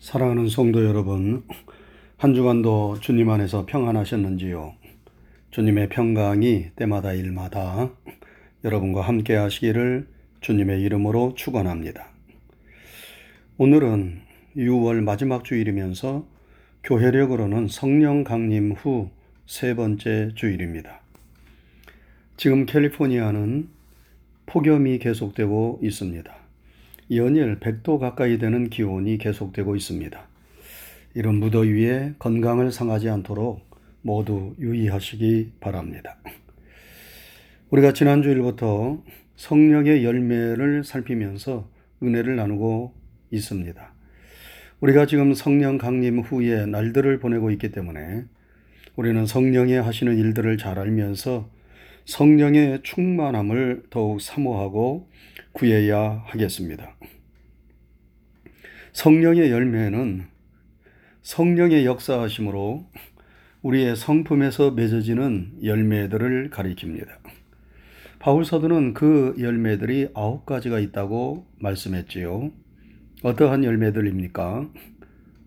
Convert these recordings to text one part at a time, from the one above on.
사랑하는 성도 여러분, 한 주간도 주님 안에서 평안하셨는지요? 주님의 평강이 때마다 일마다 여러분과 함께 하시기를 주님의 이름으로 축원합니다. 오늘은 6월 마지막 주일이면서 교회력으로는 성령 강림 후 세 번째 주일입니다. 지금 캘리포니아는 폭염이 계속되고 있습니다. 연일 100도 가까이 되는 기온이 계속되고 있습니다. 이런 무더위에 건강을 상하지 않도록 모두 유의하시기 바랍니다. 우리가 지난주일부터 성령의 열매를 살피면서 은혜를 나누고 있습니다. 우리가 지금 성령 강림 후에 날들을 보내고 있기 때문에 우리는 성령의 하시는 일들을 잘 알면서 성령의 충만함을 더욱 사모하고 구해야 하겠습니다. 성령의 열매는 성령의 역사하심으로 우리의 성품에서 맺어지는 열매들을 가리킵니다. 바울 사도는 그 열매들이 아홉 가지가 있다고 말씀했지요. 어떠한 열매들입니까?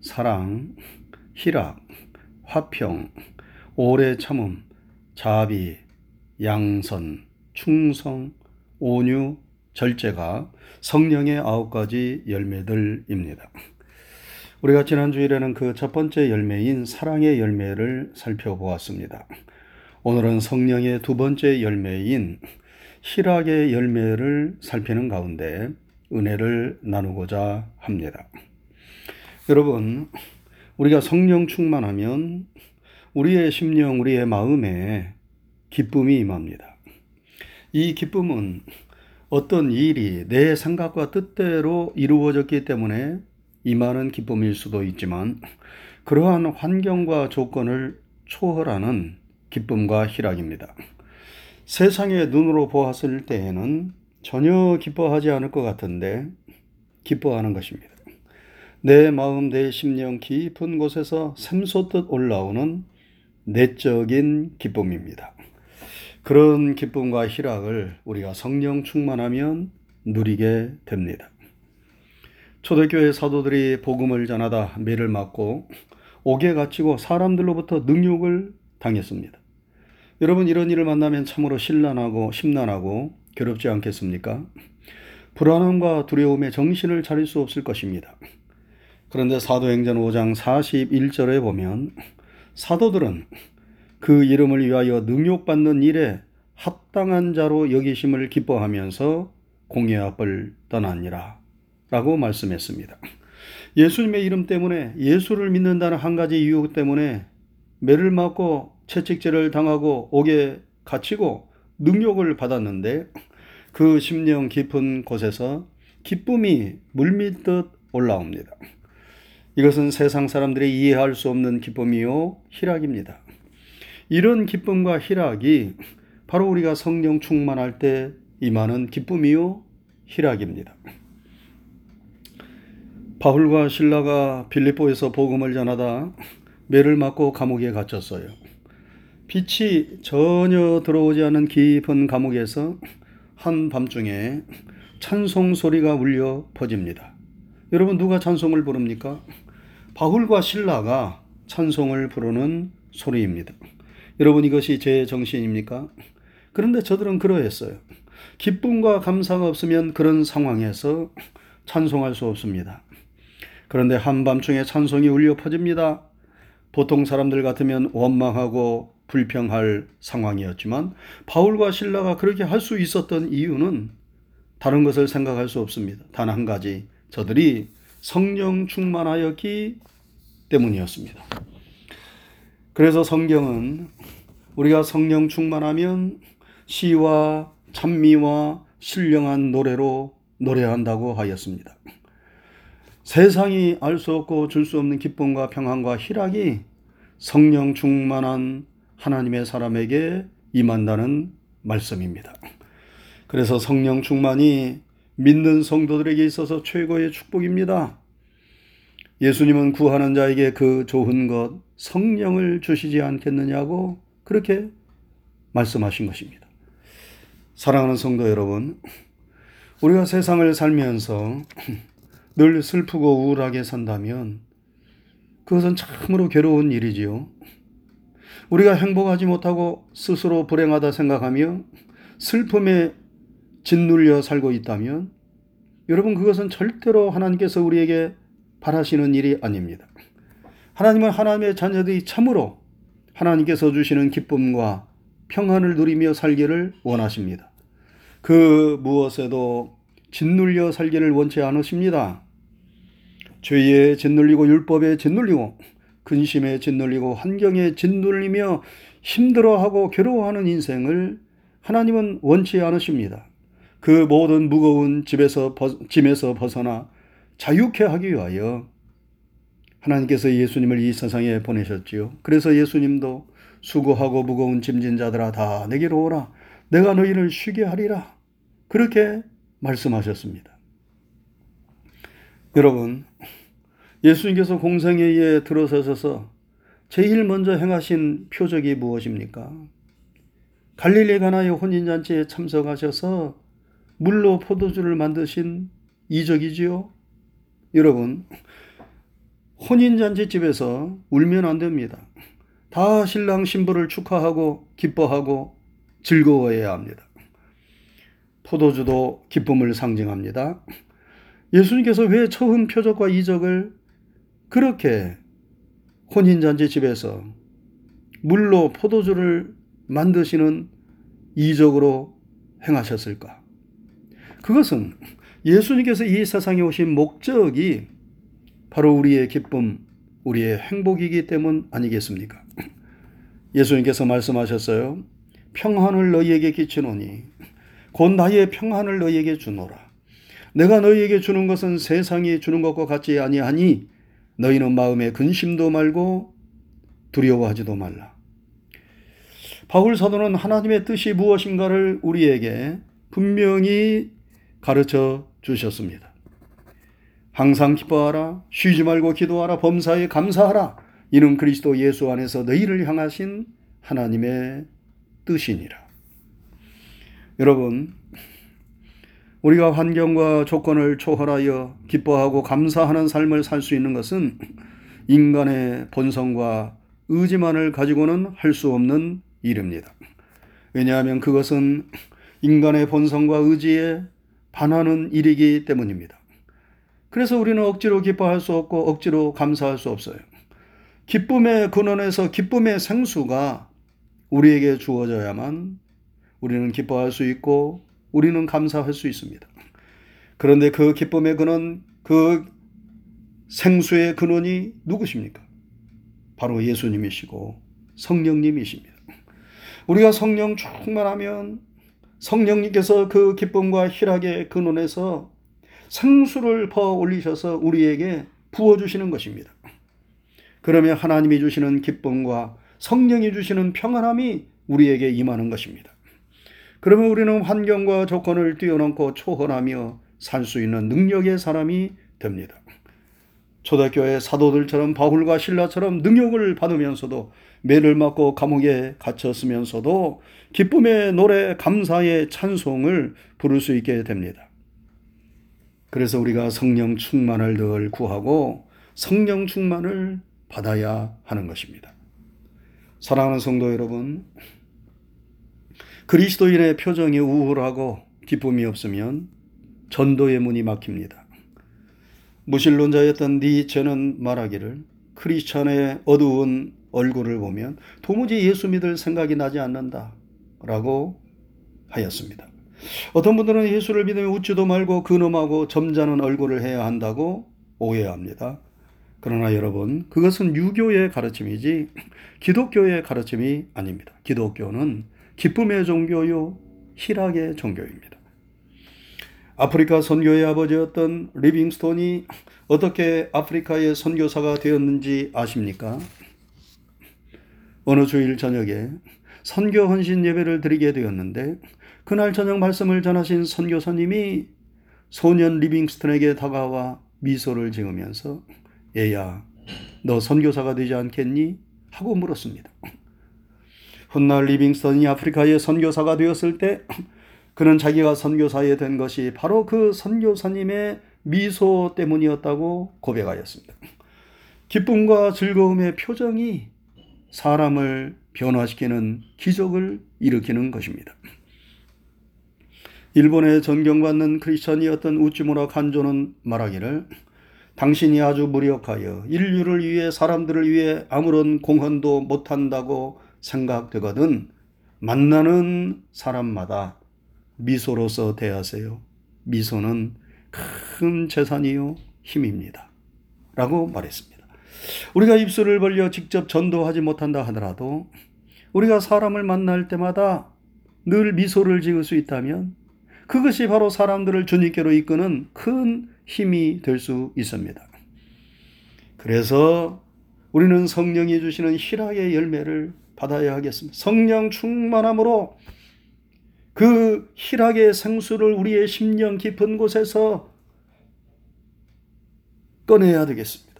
사랑, 희락, 화평, 오래 참음, 자비, 양선, 충성, 온유, 절제가 성령의 아홉 가지 열매들입니다. 우리가 지난 주일에는 그 첫 번째 열매인 사랑의 열매를 살펴보았습니다. 오늘은 성령의 두 번째 열매인 희락의 열매를 살피는 가운데 은혜를 나누고자 합니다. 여러분, 우리가 성령 충만하면 우리의 심령, 우리의 마음에 기쁨이 임합니다. 이 기쁨은 어떤 일이 내 생각과 뜻대로 이루어졌기 때문에 임하는 기쁨일 수도 있지만 그러한 환경과 조건을 초월하는 기쁨과 희락입니다. 세상의 눈으로 보았을 때에는 전혀 기뻐하지 않을 것 같은데 기뻐하는 것입니다. 내 마음, 내 심령 깊은 곳에서 샘솟듯 올라오는 내적인 기쁨입니다. 그런 기쁨과 희락을 우리가 성령 충만하면 누리게 됩니다. 초대교회 사도들이 복음을 전하다 매를 맞고 옥에 갇히고 사람들로부터 능욕을 당했습니다. 여러분 이런 일을 만나면 참으로 신란하고 심란하고 괴롭지 않겠습니까? 불안함과 두려움에 정신을 차릴 수 없을 것입니다. 그런데 사도행전 5장 41절에 보면 사도들은 그 이름을 위하여 능욕받는 일에 합당한 자로 여기심을 기뻐하면서 공의 앞을 떠나니라. 라고 말씀했습니다. 예수님의 이름 때문에 예수를 믿는다는 한 가지 이유 때문에 매를 맞고 채찍질을 당하고 옥에 갇히고 능욕을 받았는데 그 심령 깊은 곳에서 기쁨이 물밀듯 올라옵니다. 이것은 세상 사람들이 이해할 수 없는 기쁨이요 희락입니다. 이런 기쁨과 희락이 바로 우리가 성령 충만할 때 임하는 기쁨이요 희락입니다. 바울과 신라가 빌립보에서 복음을 전하다 매를 맞고 감옥에 갇혔어요. 빛이 전혀 들어오지 않은 깊은 감옥에서 한 밤중에 찬송 소리가 울려 퍼집니다. 여러분 누가 찬송을 부릅니까? 바울과 신라가 찬송을 부르는 소리입니다. 여러분 이것이 제 정신입니까? 그런데 저들은 그러했어요. 기쁨과 감사가 없으면 그런 상황에서 찬송할 수 없습니다. 그런데 한밤중에 찬송이 울려 퍼집니다. 보통 사람들 같으면 원망하고 불평할 상황이었지만 바울과 신라가 그렇게 할 수 있었던 이유는 다른 것을 생각할 수 없습니다. 단 한 가지 저들이 성령 충만하였기 때문이었습니다. 그래서 성경은 우리가 성령 충만하면 시와 찬미와 신령한 노래로 노래한다고 하였습니다. 세상이 알 수 없고 줄 수 없는 기쁨과 평안과 희락이 성령 충만한 하나님의 사람에게 임한다는 말씀입니다. 그래서 성령 충만이 믿는 성도들에게 있어서 최고의 축복입니다. 예수님은 구하는 자에게 그 좋은 것, 성령을 주시지 않겠느냐고 그렇게 말씀하신 것입니다. 사랑하는 성도 여러분, 우리가 세상을 살면서 늘 슬프고 우울하게 산다면 그것은 참으로 괴로운 일이지요. 우리가 행복하지 못하고 스스로 불행하다 생각하며 슬픔에 짓눌려 살고 있다면 여러분 그것은 절대로 하나님께서 우리에게 바라시는 일이 아닙니다. 하나님은 하나님의 자녀들이 참으로 하나님께서 주시는 기쁨과 평안을 누리며 살기를 원하십니다. 그 무엇에도 짓눌려 살기를 원치 않으십니다. 죄에 짓눌리고 율법에 짓눌리고 근심에 짓눌리고 환경에 짓눌리며 힘들어하고 괴로워하는 인생을 하나님은 원치 않으십니다. 그 모든 무거운 집에서 짐에서 벗어나 자유케 하기 위하여 하나님께서 예수님을 이 세상에 보내셨지요. 그래서 예수님도 수고하고 무거운 짐진 자들아 다 내게로 오라. 내가 너희를 쉬게 하리라. 그렇게 말씀하셨습니다. 여러분, 예수님께서 공생에 들어서셔서 제일 먼저 행하신 표적이 무엇입니까? 갈릴리 가나의 혼인잔치에 참석하셔서 물로 포도주를 만드신 이적이지요. 여러분, 혼인잔치 집에서 울면 안 됩니다. 다 신랑 신부를 축하하고 기뻐하고 즐거워해야 합니다. 포도주도 기쁨을 상징합니다. 예수님께서 왜 처음 표적과 이적을 그렇게 혼인잔치 집에서 물로 포도주를 만드시는 이적으로 행하셨을까? 그것은 예수님께서 이 세상에 오신 목적이 바로 우리의 기쁨, 우리의 행복이기 때문 아니겠습니까? 예수님께서 말씀하셨어요. 평안을 너희에게 끼치노니 곧 나의 평안을 너희에게 주노라. 내가 너희에게 주는 것은 세상이 주는 것과 같지 아니하니 너희는 마음에 근심도 말고 두려워하지도 말라. 바울 사도는 하나님의 뜻이 무엇인가를 우리에게 분명히 가르쳐 주셨습니다. 항상 기뻐하라, 쉬지 말고 기도하라, 범사에 감사하라. 이는 그리스도 예수 안에서 너희를 향하신 하나님의 뜻이니라. 여러분, 우리가 환경과 조건을 초월하여 기뻐하고 감사하는 삶을 살 수 있는 것은 인간의 본성과 의지만을 가지고는 할 수 없는 일입니다. 왜냐하면 그것은 인간의 본성과 의지에 반하는 일이기 때문입니다. 그래서 우리는 억지로 기뻐할 수 없고 억지로 감사할 수 없어요. 기쁨의 근원에서 기쁨의 생수가 우리에게 주어져야만 우리는 기뻐할 수 있고 우리는 감사할 수 있습니다. 그런데 그 기쁨의 근원, 그 생수의 근원이 누구십니까? 바로 예수님이시고 성령님이십니다. 우리가 성령 충만하면 성령님께서 그 기쁨과 희락의 근원에서 생수를 퍼 올리셔서 우리에게 부어주시는 것입니다. 그러면 하나님이 주시는 기쁨과 성령이 주시는 평안함이 우리에게 임하는 것입니다. 그러면 우리는 환경과 조건을 뛰어넘고 초월하며 살 수 있는 능력의 사람이 됩니다. 초대교회 사도들처럼 바울과 신라처럼 능력을 받으면서도 매를 맞고 감옥에 갇혔으면서도 기쁨의 노래, 감사의 찬송을 부를 수 있게 됩니다. 그래서 우리가 성령 충만을 늘 구하고 성령 충만을 받아야 하는 것입니다. 사랑하는 성도 여러분, 그리스도인의 표정이 우울하고 기쁨이 없으면 전도의 문이 막힙니다. 무신론자였던 니체는 말하기를 크리스천의 어두운 얼굴을 보면 도무지 예수 믿을 생각이 나지 않는다. 라고 하였습니다. 어떤 분들은 예수를 믿으면 웃지도 말고 근엄하고 점잖은 얼굴을 해야 한다고 오해합니다. 그러나 여러분, 그것은 유교의 가르침이지 기독교의 가르침이 아닙니다. 기독교는 기쁨의 종교요, 희락의 종교입니다. 아프리카 선교의 아버지였던 리빙스톤이 어떻게 아프리카의 선교사가 되었는지 아십니까? 어느 주일 저녁에 선교 헌신 예배를 드리게 되었는데 그날 저녁 말씀을 전하신 선교사님이 소년 리빙스턴에게 다가와 미소를 지으면서 얘야 너 선교사가 되지 않겠니? 하고 물었습니다. 훗날 리빙스턴이 아프리카의 선교사가 되었을 때 그는 자기가 선교사에 된 것이 바로 그 선교사님의 미소 때문이었다고 고백하였습니다. 기쁨과 즐거움의 표정이 사람을 변화시키는 기적을 일으키는 것입니다. 일본에 존경받는 크리스천이었던 우찌무라 간조는 말하기를 당신이 아주 무력하여 인류를 위해 사람들을 위해 아무런 공헌도 못한다고 생각되거든 만나는 사람마다 미소로서 대하세요. 미소는 큰 재산이요 힘입니다. 라고 말했습니다. 우리가 입술을 벌려 직접 전도하지 못한다 하더라도 우리가 사람을 만날 때마다 늘 미소를 지을 수 있다면 그것이 바로 사람들을 주님께로 이끄는 큰 힘이 될 수 있습니다. 그래서 우리는 성령이 주시는 희락의 열매를 받아야 하겠습니다. 성령 충만함으로 그 희락의 생수를 우리의 심령 깊은 곳에서 꺼내야 되겠습니다.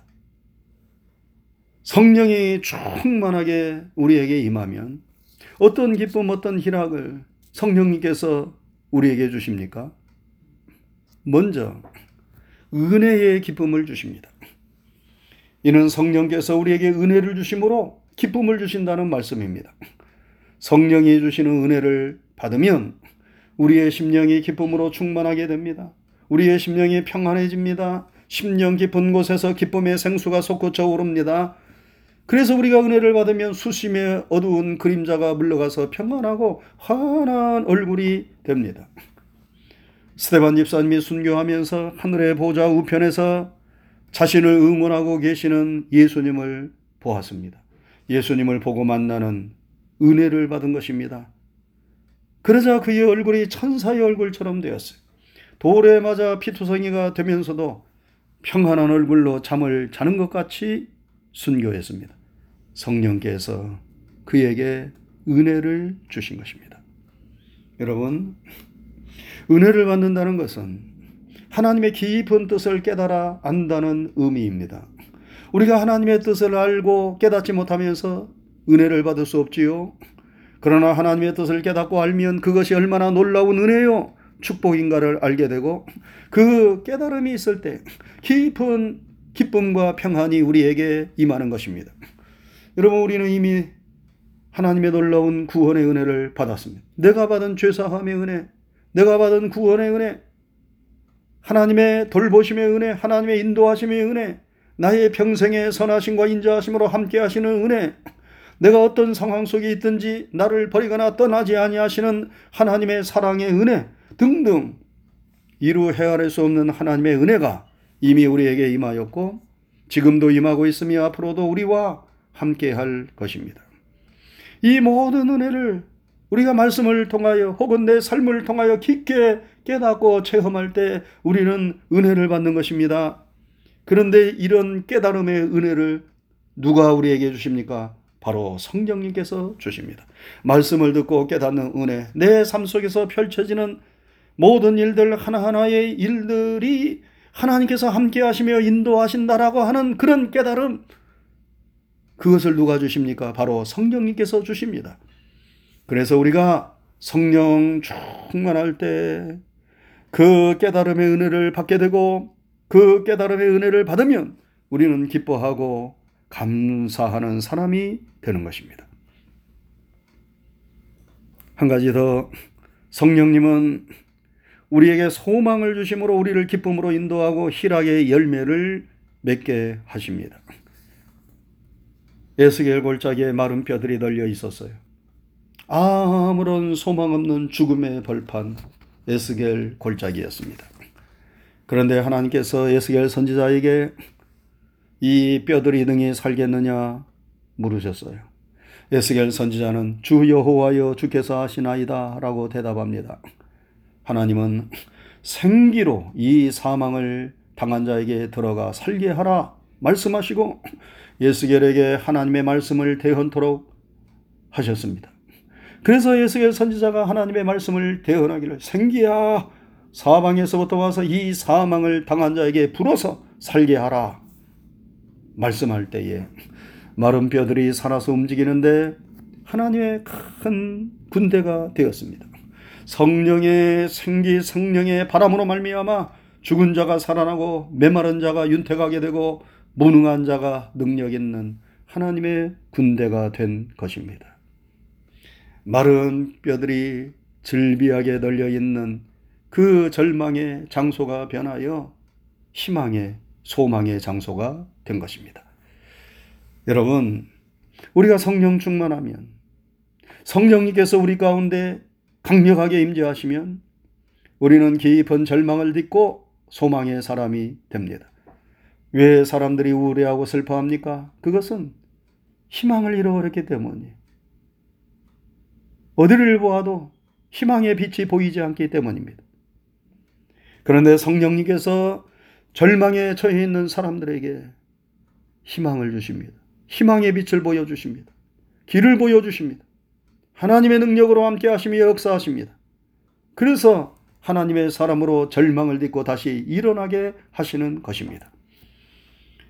성령이 충만하게 우리에게 임하면 어떤 기쁨, 어떤 희락을 성령님께서 우리에게 주십니까? 먼저 은혜의 기쁨을 주십니다. 이는 성령께서 우리에게 은혜를 주심으로 기쁨을 주신다는 말씀입니다. 성령이 주시는 은혜를 받으면 우리의 심령이 기쁨으로 충만하게 됩니다. 우리의 심령이 평안해집니다. 심령 깊은 곳에서 기쁨의 생수가 솟구쳐 오릅니다. 그래서 우리가 은혜를 받으면 수심의 어두운 그림자가 물러가서 평안하고 환한 얼굴이 됩니다. 스테반 집사님이 순교하면서 하늘의 보좌 우편에서 자신을 응원하고 계시는 예수님을 보았습니다. 예수님을 보고 만나는 은혜를 받은 것입니다. 그러자 그의 얼굴이 천사의 얼굴처럼 되었어요. 돌에 맞아 피투성이가 되면서도 평안한 얼굴로 잠을 자는 것 같이 순교했습니다. 성령께서 그에게 은혜를 주신 것입니다. 여러분, 은혜를 받는다는 것은 하나님의 깊은 뜻을 깨달아 안다는 의미입니다. 우리가 하나님의 뜻을 알고 깨닫지 못하면서 은혜를 받을 수 없지요. 그러나 하나님의 뜻을 깨닫고 알면 그것이 얼마나 놀라운 은혜요, 축복인가를 알게 되고 그 깨달음이 있을 때 깊은 기쁨과 평안이 우리에게 임하는 것입니다. 여러분, 우리는 이미 하나님의 놀라운 구원의 은혜를 받았습니다. 내가 받은 죄사함의 은혜, 내가 받은 구원의 은혜, 하나님의 돌보심의 은혜, 하나님의 인도하심의 은혜, 나의 평생의 선하심과 인자하심으로 함께 하시는 은혜, 내가 어떤 상황 속에 있든지 나를 버리거나 떠나지 아니하시는 하나님의 사랑의 은혜 등등 이루 헤아릴 수 없는 하나님의 은혜가 이미 우리에게 임하였고 지금도 임하고 있으며 앞으로도 우리와 함께 할 것입니다. 이 모든 은혜를 우리가 말씀을 통하여 혹은 내 삶을 통하여 깊게 깨닫고 체험할 때 우리는 은혜를 받는 것입니다. 그런데 이런 깨달음의 은혜를 누가 우리에게 주십니까? 바로 성령님께서 주십니다. 말씀을 듣고 깨닫는 은혜, 내 삶 속에서 펼쳐지는 모든 일들 하나하나의 일들이 하나님께서 함께 하시며 인도하신다라고 하는 그런 깨달음, 그것을 누가 주십니까? 바로 성령님께서 주십니다. 그래서 우리가 성령 충만할 때 그 깨달음의 은혜를 받게 되고 그 깨달음의 은혜를 받으면 우리는 기뻐하고 감사하는 사람이 되는 것입니다. 한 가지 더 성령님은 우리에게 소망을 주심으로 우리를 기쁨으로 인도하고 희락의 열매를 맺게 하십니다. 에스겔 골짜기에 마른 뼈들이 널려 있었어요. 아무런 소망 없는 죽음의 벌판 에스겔 골짜기였습니다. 그런데 하나님께서 에스겔 선지자에게 이 뼈들이 능히 살겠느냐 물으셨어요. 에스겔 선지자는 주 여호와여 주께서 하시나이다라고 대답합니다. 하나님은 생기로 이 사망을 당한 자에게 들어가 살게 하라 말씀하시고 예스겔에게 하나님의 말씀을 대헌토록 하셨습니다. 그래서 예스겔 선지자가 하나님의 말씀을 대언하기를 생기야 사방에서부터 와서 이 사망을 당한 자에게 불어서 살게 하라 말씀할 때에 마른 뼈들이 살아서 움직이는데 하나님의 큰 군대가 되었습니다. 성령의 생기 성령의 바람으로 말미암아 죽은 자가 살아나고 메마른 자가 윤택하게 되고 무능한 자가 능력 있는 하나님의 군대가 된 것입니다. 마른 뼈들이 즐비하게 널려 있는 그 절망의 장소가 변하여 희망의 소망의 장소가 된 것입니다. 여러분, 우리가 성령 충만하면 성령님께서 우리 가운데 강력하게 임재하시면 우리는 깊은 절망을 딛고 소망의 사람이 됩니다. 왜 사람들이 우울해하고 슬퍼합니까? 그것은 희망을 잃어버렸기 때문이에요. 어디를 보아도 희망의 빛이 보이지 않기 때문입니다. 그런데 성령님께서 절망에 처해 있는 사람들에게 희망을 주십니다. 희망의 빛을 보여주십니다. 길을 보여주십니다. 하나님의 능력으로 함께 하시며 역사하십니다. 그래서 하나님의 사람으로 절망을 딛고 다시 일어나게 하시는 것입니다.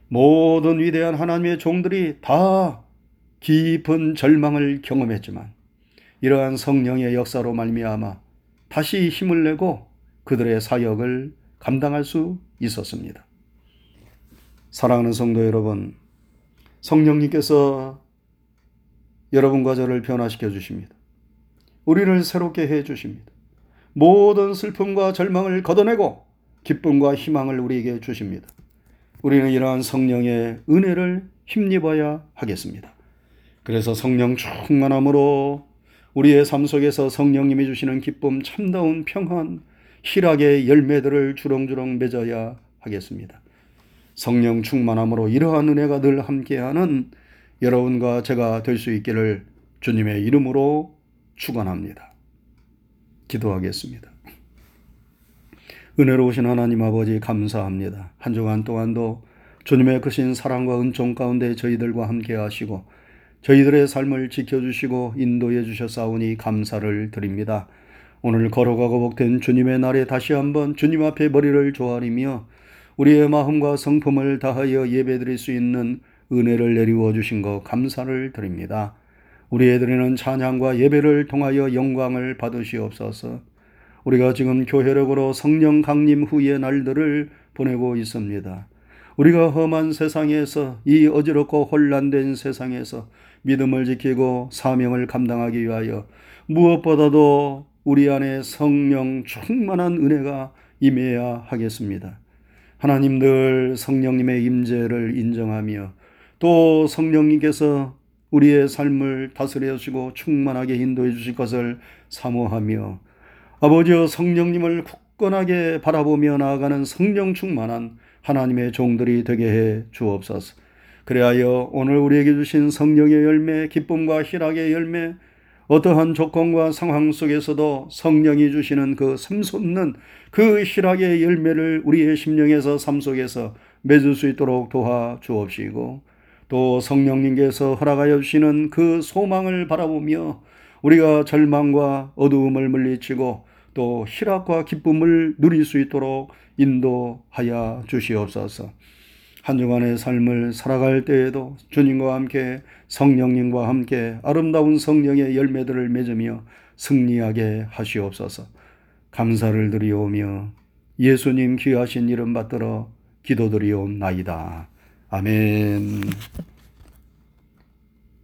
모든 위대한 하나님의 종들이 다 깊은 절망을 경험했지만 이러한 성령의 역사로 말미암아 다시 힘을 내고 그들의 사역을 감당할 수 있었습니다. 사랑하는 성도 여러분, 성령님께서 여러분과 저를 변화시켜 주십니다. 우리를 새롭게 해 주십니다. 모든 슬픔과 절망을 걷어내고 기쁨과 희망을 우리에게 주십니다. 우리는 이러한 성령의 은혜를 힘입어야 하겠습니다. 그래서 성령 충만함으로 우리의 삶 속에서 성령님이 주시는 기쁨, 참다운 평안, 희락의 열매들을 주렁주렁 맺어야 하겠습니다. 성령 충만함으로 이러한 은혜가 늘 함께하는 여러분과 제가 될 수 있기를 주님의 이름으로 축원합니다. 기도하겠습니다. 은혜로우신 하나님 아버지 감사합니다. 한 주간 동안도 주님의 크신 사랑과 은총 가운데 저희들과 함께 하시고 저희들의 삶을 지켜주시고 인도해 주셨사오니 감사를 드립니다. 오늘 걸어가고 복된 주님의 날에 다시 한번 주님 앞에 머리를 조아리며 우리의 마음과 성품을 다하여 예배드릴 수 있는 은혜를 내리워 주신 것 감사를 드립니다. 우리의 드리는 찬양과 예배를 통하여 영광을 받으시옵소서. 우리가 지금 교회력으로 성령 강림 후의 날들을 보내고 있습니다. 우리가 험한 세상에서 이 어지럽고 혼란된 세상에서 믿음을 지키고 사명을 감당하기 위하여 무엇보다도 우리 안에 성령 충만한 은혜가 임해야 하겠습니다. 하나님들 성령님의 임재를 인정하며 또 성령님께서 우리의 삶을 다스려 주시고 충만하게 인도해 주실 것을 사모하며 아버지여 성령님을 굳건하게 바라보며 나아가는 성령 충만한 하나님의 종들이 되게 해 주옵소서. 그리하여 오늘 우리에게 주신 성령의 열매, 기쁨과 희락의 열매, 어떠한 조건과 상황 속에서도 성령이 주시는 그 샘솟는 그 희락의 열매를 우리의 심령에서 삶 속에서 맺을 수 있도록 도와 주옵시고 또 성령님께서 허락하여 주시는 그 소망을 바라보며 우리가 절망과 어두움을 물리치고 또 희락과 기쁨을 누릴 수 있도록 인도하여 주시옵소서. 한 주간의 삶을 살아갈 때에도 주님과 함께 성령님과 함께 아름다운 성령의 열매들을 맺으며 승리하게 하시옵소서. 감사를 드리오며 예수님 귀하신 이름 받들어 기도드리옵나이다. 아멘.